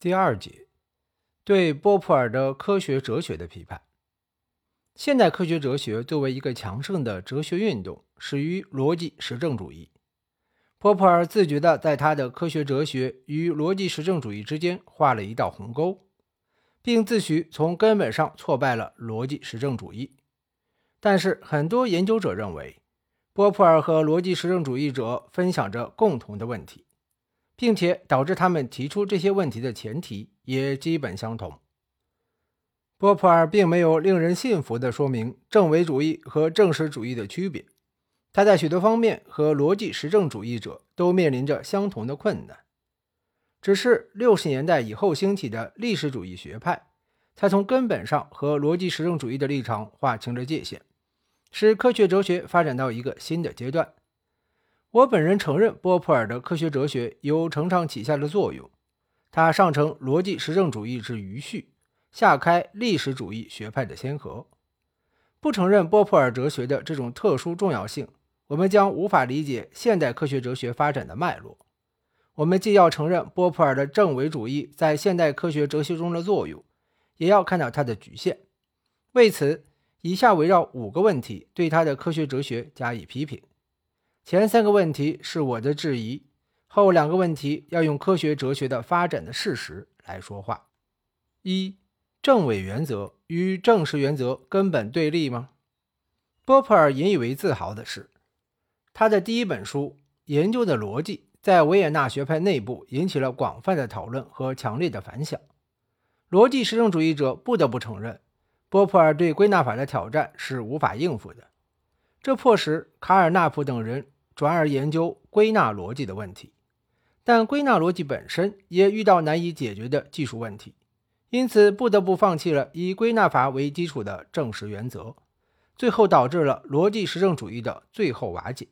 第二节，对波普尔的科学哲学的批判。现代科学哲学作为一个强盛的哲学运动，始于逻辑实证主义。波普尔自觉地在他的科学哲学与逻辑实证主义之间画了一道鸿沟，并自诩从根本上挫败了逻辑实证主义。但是，很多研究者认为，波普尔和逻辑实证主义者分享着共同的问题，并且导致他们提出这些问题的前提也基本相同。波普尔并没有令人信服地说明正伪主义和证实主义的区别，他在许多方面和逻辑实证主义者都面临着相同的困难。只是六十年代以后兴起的历史主义学派，才从根本上和逻辑实证主义的立场划清了界限。使科学哲学发展到一个新的阶段。我本人承认波普尔的科学哲学有承上启下的作用，他上承逻辑实证主义之余序，下开历史主义学派的先河。不承认波普尔哲学的这种特殊重要性，我们将无法理解现代科学哲学发展的脉络。我们既要承认波普尔的证伪主义在现代科学哲学中的作用，也要看到它的局限。为此。以下围绕五个问题对他的科学哲学加以批评。前三个问题是我的质疑，后两个问题要用科学哲学的发展的事实来说话。一、证伪原则与证实原则根本对立吗？波普尔引以为自豪的是，他的第一本书研究的逻辑在维也纳学派内部引起了广泛的讨论和强烈的反响。逻辑实证主义者不得不承认。波普尔对归纳法的挑战是无法应付的，这迫使卡尔纳普等人转而研究归纳逻辑的问题。但归纳逻辑本身也遇到难以解决的技术问题，因此不得不放弃了以归纳法为基础的证实原则，最后导致了逻辑实证主义的最后瓦解。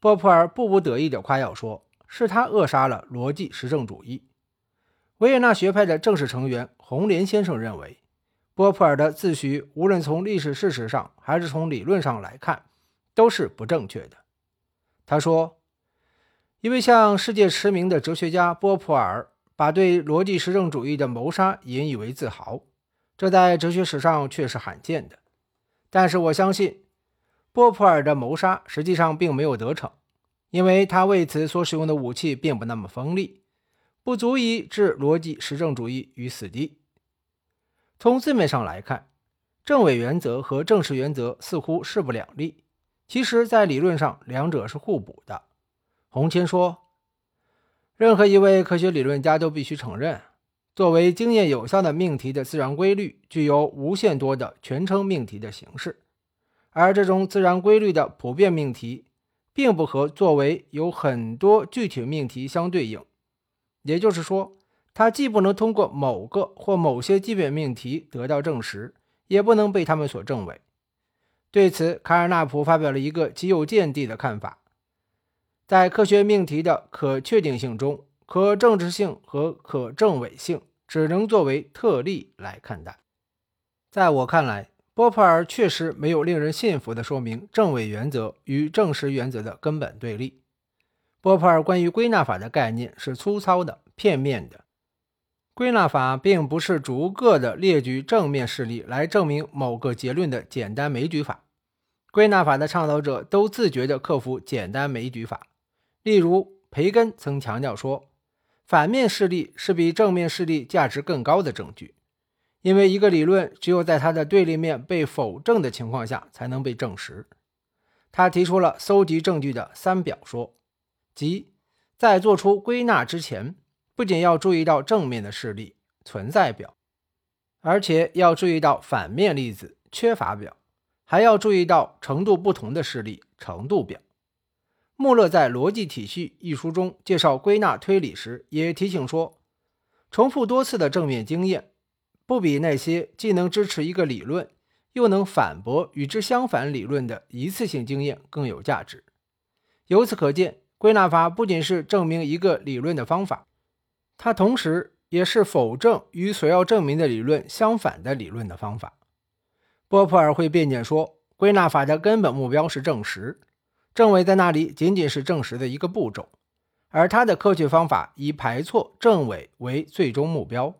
波普尔不无得意地夸耀说：“是他扼杀了逻辑实证主义。”维也纳学派的正式成员洪莲先生认为。波普尔的自诩，无论从历史事实上还是从理论上来看，都是不正确的。他说：“一位像世界驰名的哲学家波普尔，把对逻辑实证主义的谋杀引以为自豪，这在哲学史上却是罕见的。但是我相信，波普尔的谋杀实际上并没有得逞，因为他为此所使用的武器并不那么锋利，不足以置逻辑实证主义于死地。”从字面上来看，证伪原则和证实原则似乎势不两立。其实，在理论上，两者是互补的。洪谦说：“任何一位科学理论家都必须承认，作为经验有效的命题的自然规律具有无限多的全称命题的形式，而这种自然规律的普遍命题，并不和作为有很多具体命题相对应。也就是说。”它既不能通过某个或某些基本命题得到证实，也不能被他们所证伪。对此，卡尔纳普发表了一个极有见地的看法：在科学命题的可确定性中，可证实性和可证伪性只能作为特例来看待。在我看来，波普尔确实没有令人信服地说明证伪原则与证实原则的根本对立。波普尔关于归纳法的概念是粗糙的、片面的。归纳法并不是逐个的列举正面事例来证明某个结论的简单枚举法。归纳法的倡导者都自觉地克服简单枚举法。例如，培根曾强调说，反面事例是比正面事例价值更高的证据，因为一个理论只有在它的对立面被否证的情况下才能被证实。他提出了搜集证据的三表说，即在做出归纳之前。不仅要注意到正面的事例存在表，而且要注意到反面例子缺乏表，还要注意到程度不同的事例程度表。穆勒在《逻辑体系》一书中介绍归纳推理时，也提醒说，重复多次的正面经验，不比那些既能支持一个理论，又能反驳与之相反理论的一次性经验更有价值。由此可见，归纳法不仅是证明一个理论的方法。它同时也是否证与所要证明的理论相反的理论的方法。波普尔会辩解说，归纳法的根本目标是证实，证伪在那里仅仅是证实的一个步骤，而他的科学方法以排错证伪为最终目标，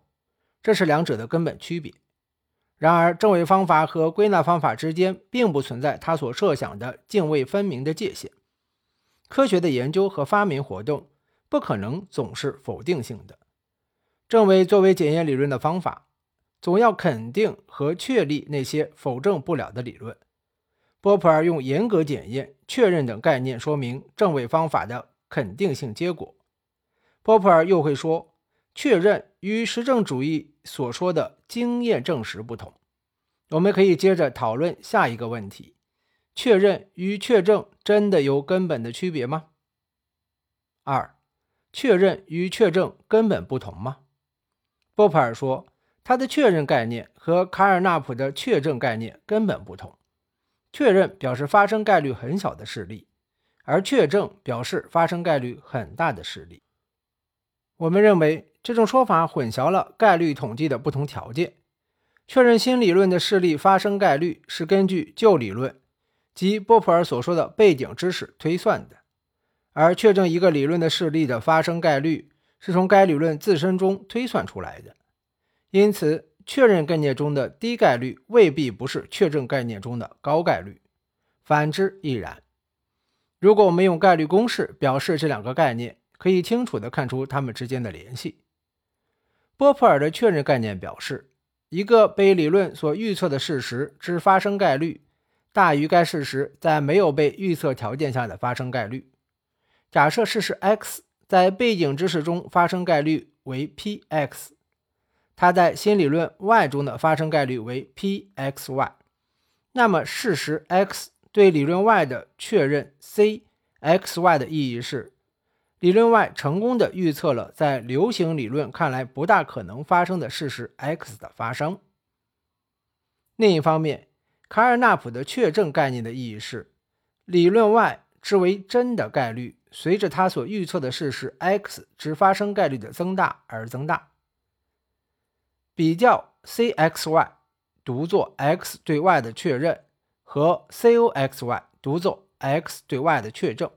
这是两者的根本区别。然而，正伪方法和归纳方法之间并不存在他所设想的泾渭分明的界限。科学的研究和发明活动不可能总是否定性的。正伪作为检验理论的方法，总要肯定和确立那些否证不了的理论。波普尔用严格检验、确认等概念说明正伪方法的。肯定性结果，波普尔又会说，确认与实证主义所说的经验证实不同。我们可以接着讨论下一个问题：确认与确证真的有根本的区别吗？二，确认与确证根本不同吗？波普尔说，他的确认概念和卡尔纳普的确证概念根本不同。确认表示发生概率很小的事例。而确证表示发生概率很大的事例。我们认为这种说法混淆了概率统计的不同条件。确认新理论的事例发生概率是根据旧理论及波普尔所说的背景知识推算的，而确证一个理论的事例的发生概率是从该理论自身中推算出来的。因此，确认概念中的低概率未必不是确证概念中的高概率，反之亦然。如果我们用概率公式表示这两个概念，可以清楚地看出它们之间的联系。波普尔的确认概念表示，一个被理论所预测的事实之发生概率大于该事实在没有被预测条件下的发生概率。假设事实 x 在背景知识中发生概率为 p(x)，它在新理论 y 中的发生概率为 p(x, y)，那么事实 x。对理论 Y 的确认，c x y 的意义是，理论 Y 成功的预测了在流行理论看来不大可能发生的事实 x 的发生。另一方面，卡尔纳普的确证概念的意义是，理论 Y 之为真的概率随着他所预测的事实 x 之发生概率的增大而增大。比较 c x y 读作 x 对 y 的确认。和 coxy 读作 x 对 y 的确证，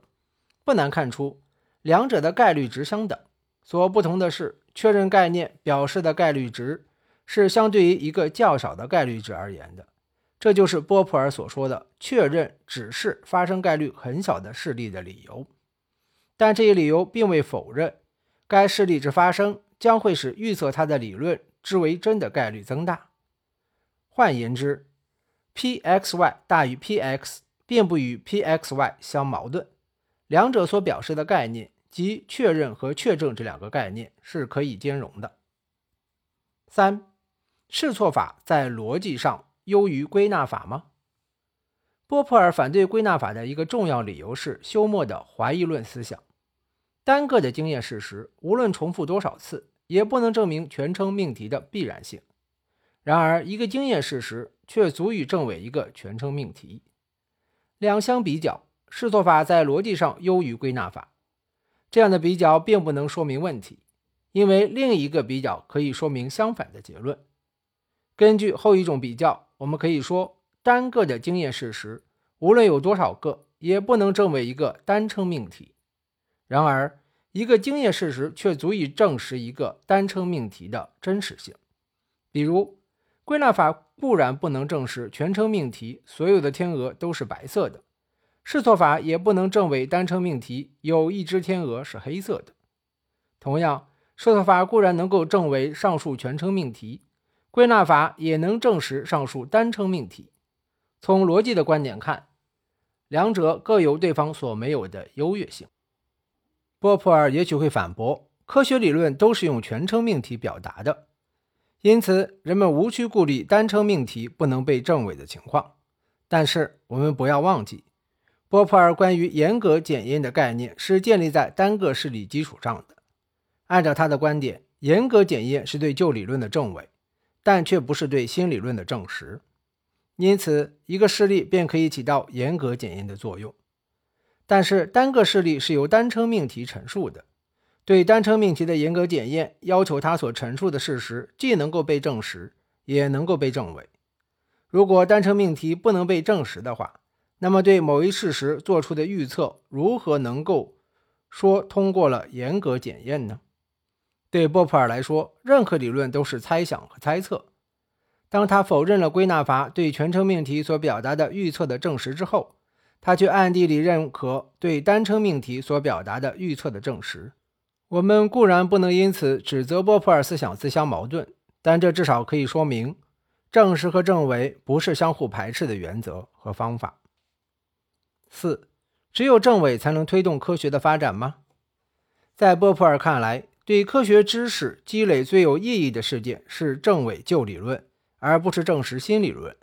不难看出，两者的概率值相等。所不同的是，确认概念表示的概率值是相对于一个较少的概率值而言的。这就是波普尔所说的确认只是发生概率很小的事例的理由。但这一理由并未否认该事例之发生将会使预测它的理论之为真的概率增大。换言之，p(x, y) 大于 p(x) 并不与 p(x, y) 相矛盾，两者所表示的概念即确认和确证这两个概念是可以兼容的。三，试错法在逻辑上优于归纳法吗？波普尔反对归纳法的一个重要理由是休谟的怀疑论思想。单个的经验事实无论重复多少次，也不能证明全称命题的必然性。然而，一个经验事实却足以证伪一个全称命题。两相比较，试错法在逻辑上优于归纳法。这样的比较并不能说明问题，因为另一个比较可以说明相反的结论。根据后一种比较，我们可以说，单个的经验事实无论有多少个，也不能证伪一个单称命题。然而，一个经验事实却足以证实一个单称命题的真实性，比如。归纳法固然不能证实全称命题所有的天鹅都是白色的，试错法也不能证伪单称命题有一只天鹅是黑色的。同样，试错法固然能够证伪上述全称命题，归纳法也能证实上述单称命题。从逻辑的观点看，两者各有对方所没有的优越性。波普尔也许会反驳：科学理论都是用全称命题表达的。因此，人们无需顾虑单称命题不能被证伪的情况。但是，我们不要忘记，波普尔关于严格检验的概念是建立在单个事例基础上的。按照他的观点，严格检验是对旧理论的证伪，但却不是对新理论的证实。因此，一个事例便可以起到严格检验的作用。但是，单个事例是由单称命题陈述的。对单称命题的严格检验，要求他所陈述的事实既能够被证实，也能够被证伪。如果单称命题不能被证实的话，那么对某一事实做出的预测如何能够说通过了严格检验呢？对波普尔来说，任何理论都是猜想和猜测。当他否认了归纳法对全称命题所表达的预测的证实之后，他却暗地里认可对单称命题所表达的预测的证实。我们固然不能因此指责波普尔思想自相矛盾，但这至少可以说明，证实和证伪不是相互排斥的原则和方法。四，只有证伪才能推动科学的发展吗？在波普尔看来，对科学知识积累最有意义的事件是证伪旧理论，而不是证实新理论。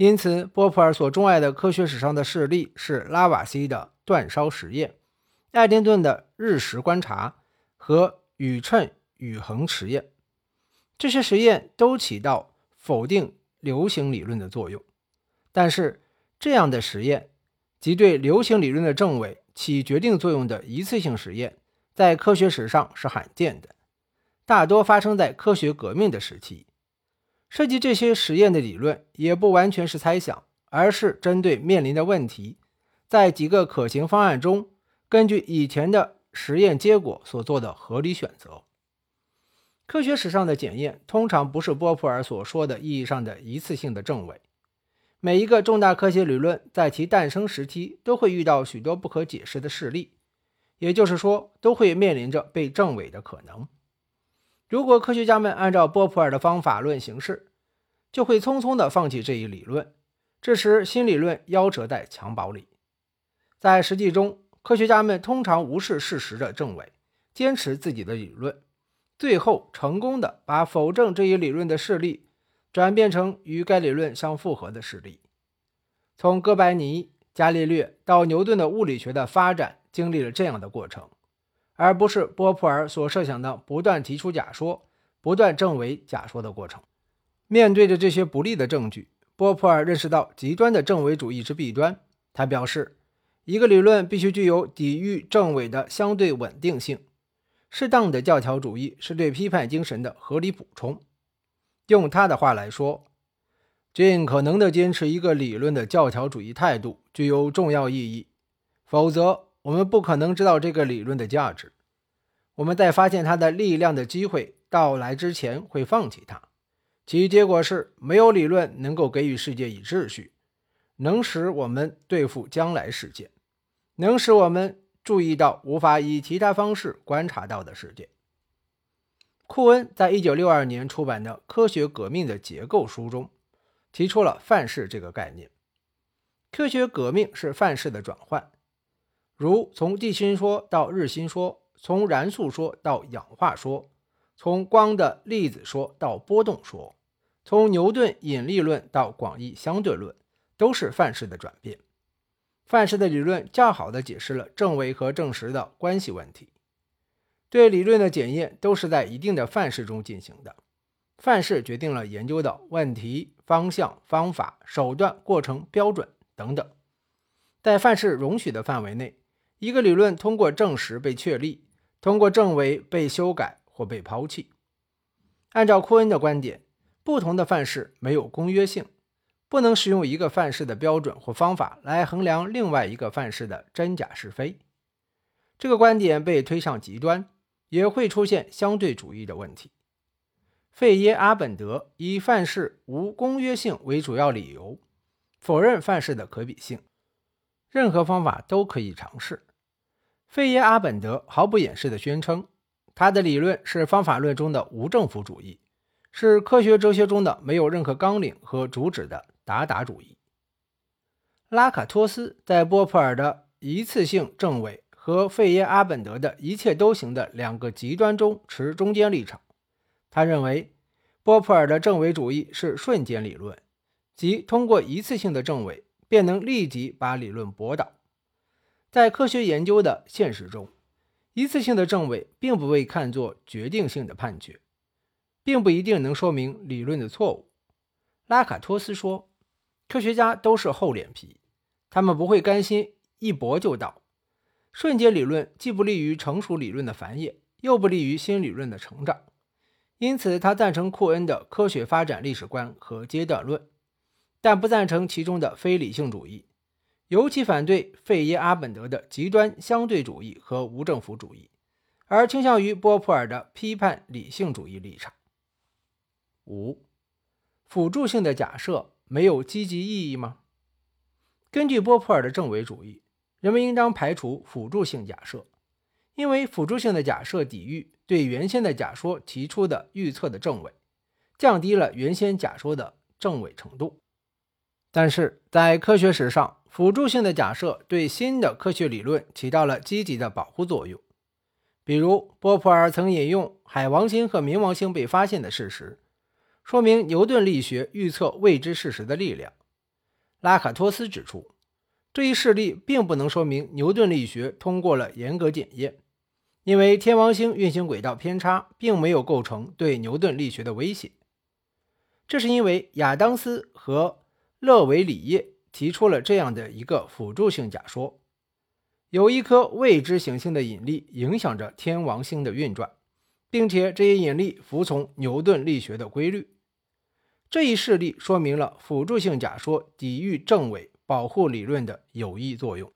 因此，波普尔所钟爱的科学史上的事例是拉瓦锡的煅烧实验、爱丁顿的日食观察。和宇称宇恒实验，这些实验都起到否定流行理论的作用。但是，这样的实验即对流行理论的证伪起决定作用的一次性实验，在科学史上是罕见的，大多发生在科学革命的时期。设计这些实验的理论也不完全是猜想，而是针对面临的问题，在几个可行方案中，根据以前的。实验结果所做的合理选择。科学史上的检验通常不是波普尔所说的意义上的一次性的证伪。每一个重大科学理论在其诞生时期都会遇到许多不可解释的事例，也就是说，都会面临着被证伪的可能。如果科学家们按照波普尔的方法论行事，就会匆匆地放弃这一理论，这时新理论夭折在襁褓里。在实际中，科学家们通常无视事实的证伪，坚持自己的理论，最后成功的把否证这一理论的事例转变成与该理论相符合的事例。从哥白尼、伽利略到牛顿的物理学的发展，经历了这样的过程，而不是波普尔所设想的不断提出假说、不断证伪假说的过程。面对着这些不利的证据，波普尔认识到极端的证伪主义之弊端。他表示。一个理论必须具有抵御证伪的相对稳定性。适当的教条主义是对批判精神的合理补充。用他的话来说，尽可能的坚持一个理论的教条主义态度具有重要意义。否则，我们不可能知道这个理论的价值。我们在发现它的力量的机会到来之前会放弃它。其结果是，没有理论能够给予世界以秩序，能使我们对付将来事件。能使我们注意到无法以其他方式观察到的世界。库恩在一九六二年出版的《科学革命的结构》书中提出了范式这个概念。科学革命是范式的转换，如从地心说到日心说，从燃素说到氧化说，从光的粒子说到波动说，从牛顿引力论到广义相对论，都是范式的转变。范式的理论较好地解释了证伪和证实的关系问题。对理论的检验都是在一定的范式中进行的。范式决定了研究的问题、方向、方法、手段、过程、标准等等。在范式容许的范围内，一个理论通过证实被确立，通过证伪被修改或被抛弃。按照库恩的观点，不同的范式没有公约性。不能使用一个范式的标准或方法来衡量另外一个范式的真假是非。这个观点被推上极端，也会出现相对主义的问题。费耶阿本德以范式无公约性为主要理由，否认范式的可比性。任何方法都可以尝试。费耶阿本德毫不掩饰地宣称，他的理论是方法论中的无政府主义，是科学哲学中的没有任何纲领和主旨的。达达主义。拉卡托斯在波普尔的一次性证伪和费耶阿本德的一切都行的两个极端中持中间立场。他认为，波普尔的证伪主义是瞬间理论，即通过一次性的证伪便能立即把理论驳倒。在科学研究的现实中，一次性的证伪并不被看作决定性的判决，并不一定能说明理论的错误。拉卡托斯说。科学家都是厚脸皮，他们不会甘心一驳就倒。瞬间理论既不利于成熟理论的繁衍，又不利于新理论的成长。因此，他赞成库恩的科学发展历史观和阶段论，但不赞成其中的非理性主义，尤其反对费耶阿本德的极端相对主义和无政府主义，而倾向于波普尔的批判理性主义立场。五、辅助性的假设没有积极意义吗？根据波普尔的证伪主义，人们应当排除辅助性假设，因为辅助性的假设抵御对原先的假说提出的预测的证伪，降低了原先假说的证伪程度。但是在科学史上，辅助性的假设对新的科学理论起到了积极的保护作用。比如，波普尔曾引用海王星和冥王星被发现的事实，说明牛顿力学预测未知事实的力量。拉卡托斯指出，这一事例并不能说明牛顿力学通过了严格检验，因为天王星运行轨道偏差并没有构成对牛顿力学的威胁。这是因为亚当斯和勒维里耶提出了这样的一个辅助性假说：有一颗未知行星的引力影响着天王星的运转，并且这一引力服从牛顿力学的规律。这一事例说明了辅助性假说抵御证伪保护理论的有益作用。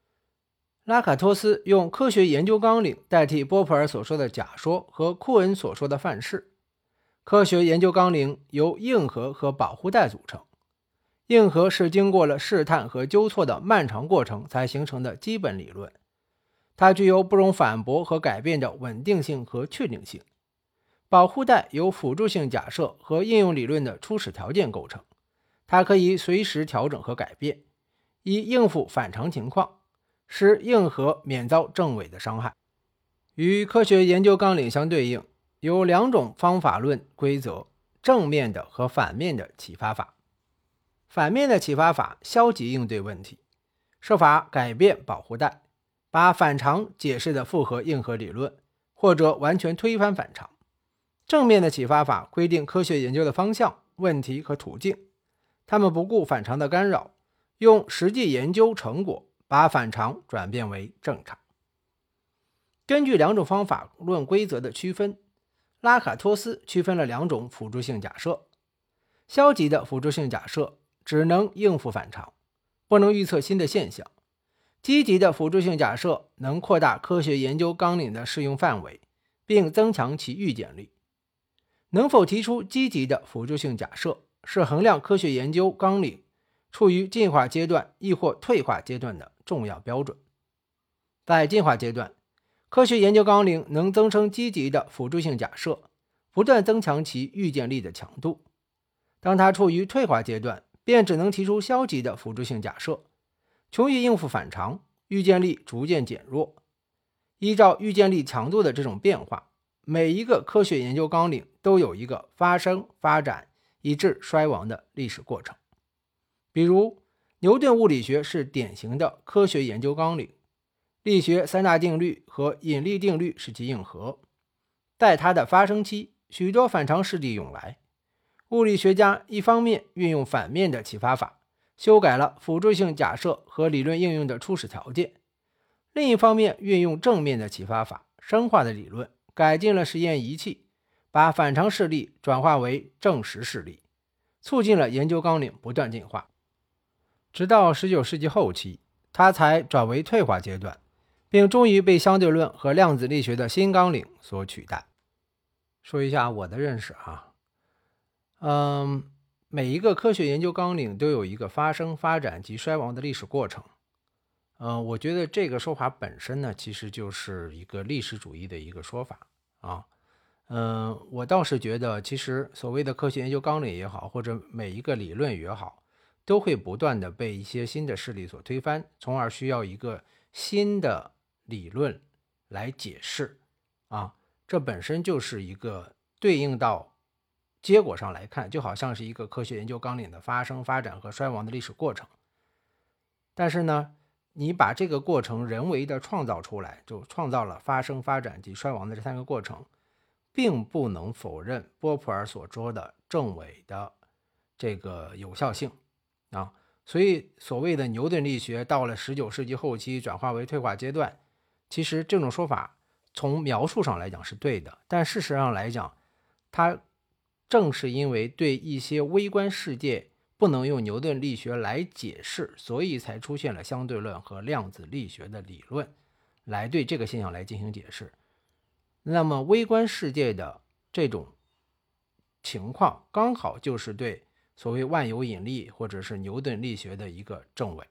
拉卡托斯用科学研究纲领代替波普尔所说的假说和库恩所说的范式。科学研究纲领由硬核和保护带组成。硬核是经过了试探和纠错的漫长过程才形成的基本理论，它具有不容反驳和改变的稳定性和确定性。保护带由辅助性假设和应用理论的初始条件构成，它可以随时调整和改变，以应付反常情况，使硬核免遭证伪的伤害。与科学研究纲领相对应，有两种方法论规则：正面的和反面的启发法。反面的启发法消极应对问题，设法改变保护带，把反常解释的复合硬核理论，或者完全推翻反常。正面的启发法规定科学研究的方向、问题和途径，他们不顾反常的干扰，用实际研究成果把反常转变为正常。根据两种方法论规则的区分，拉卡托斯区分了两种辅助性假设：消极的辅助性假设只能应付反常，不能预测新的现象；积极的辅助性假设能扩大科学研究纲领的适用范围，并增强其预见力。能否提出积极的辅助性假设，是衡量科学研究纲领处于进化阶段亦或退化阶段的重要标准。在进化阶段，科学研究纲领能增生积极的辅助性假设，不断增强其预见力的强度；当它处于退化阶段，便只能提出消极的辅助性假设，穷于应付反常，预见力逐渐减弱。依照预见力强度的这种变化。每一个科学研究纲领都有一个发生、发展以致衰亡的历史过程。比如，牛顿物理学是典型的科学研究纲领，力学三大定律和引力定律是其硬核。在它的发生期，许多反常事例涌来。物理学家一方面运用反面的启发法，修改了辅助性假设和理论应用的初始条件；另一方面运用正面的启发法，深化的理论。改进了实验仪器，把反常事例转化为正实事例，促进了研究纲领不断进化。直到19世纪后期，它才转为退化阶段，并终于被相对论和量子力学的新纲领所取代。说一下我的认识啊，嗯，每一个科学研究纲领都有一个发生、发展及衰亡的历史过程。嗯，我觉得这个说法本身呢，其实就是一个历史主义的一个说法啊。嗯，我倒是觉得，其实所谓的科学研究纲领也好，或者每一个理论也好，都会不断的被一些新的势力所推翻，从而需要一个新的理论来解释啊。这本身就是一个对应到结果上来看，就好像是一个科学研究纲领的发生、发展和衰亡的历史过程。但是呢？你把这个过程人为的创造出来，就创造了发生、发展及衰亡的这三个过程，并不能否认波普尔所说的证伪的这个有效性啊。所以，所谓的牛顿力学到了十九世纪后期转化为退化阶段，其实这种说法从描述上来讲是对的，但事实上来讲，它正是因为对一些微观世界不能用牛顿力学来解释，所以才出现了相对论和量子力学的理论来对这个现象来进行解释。那么微观世界的这种情况，刚好就是对所谓万有引力或者是牛顿力学的一个证伪。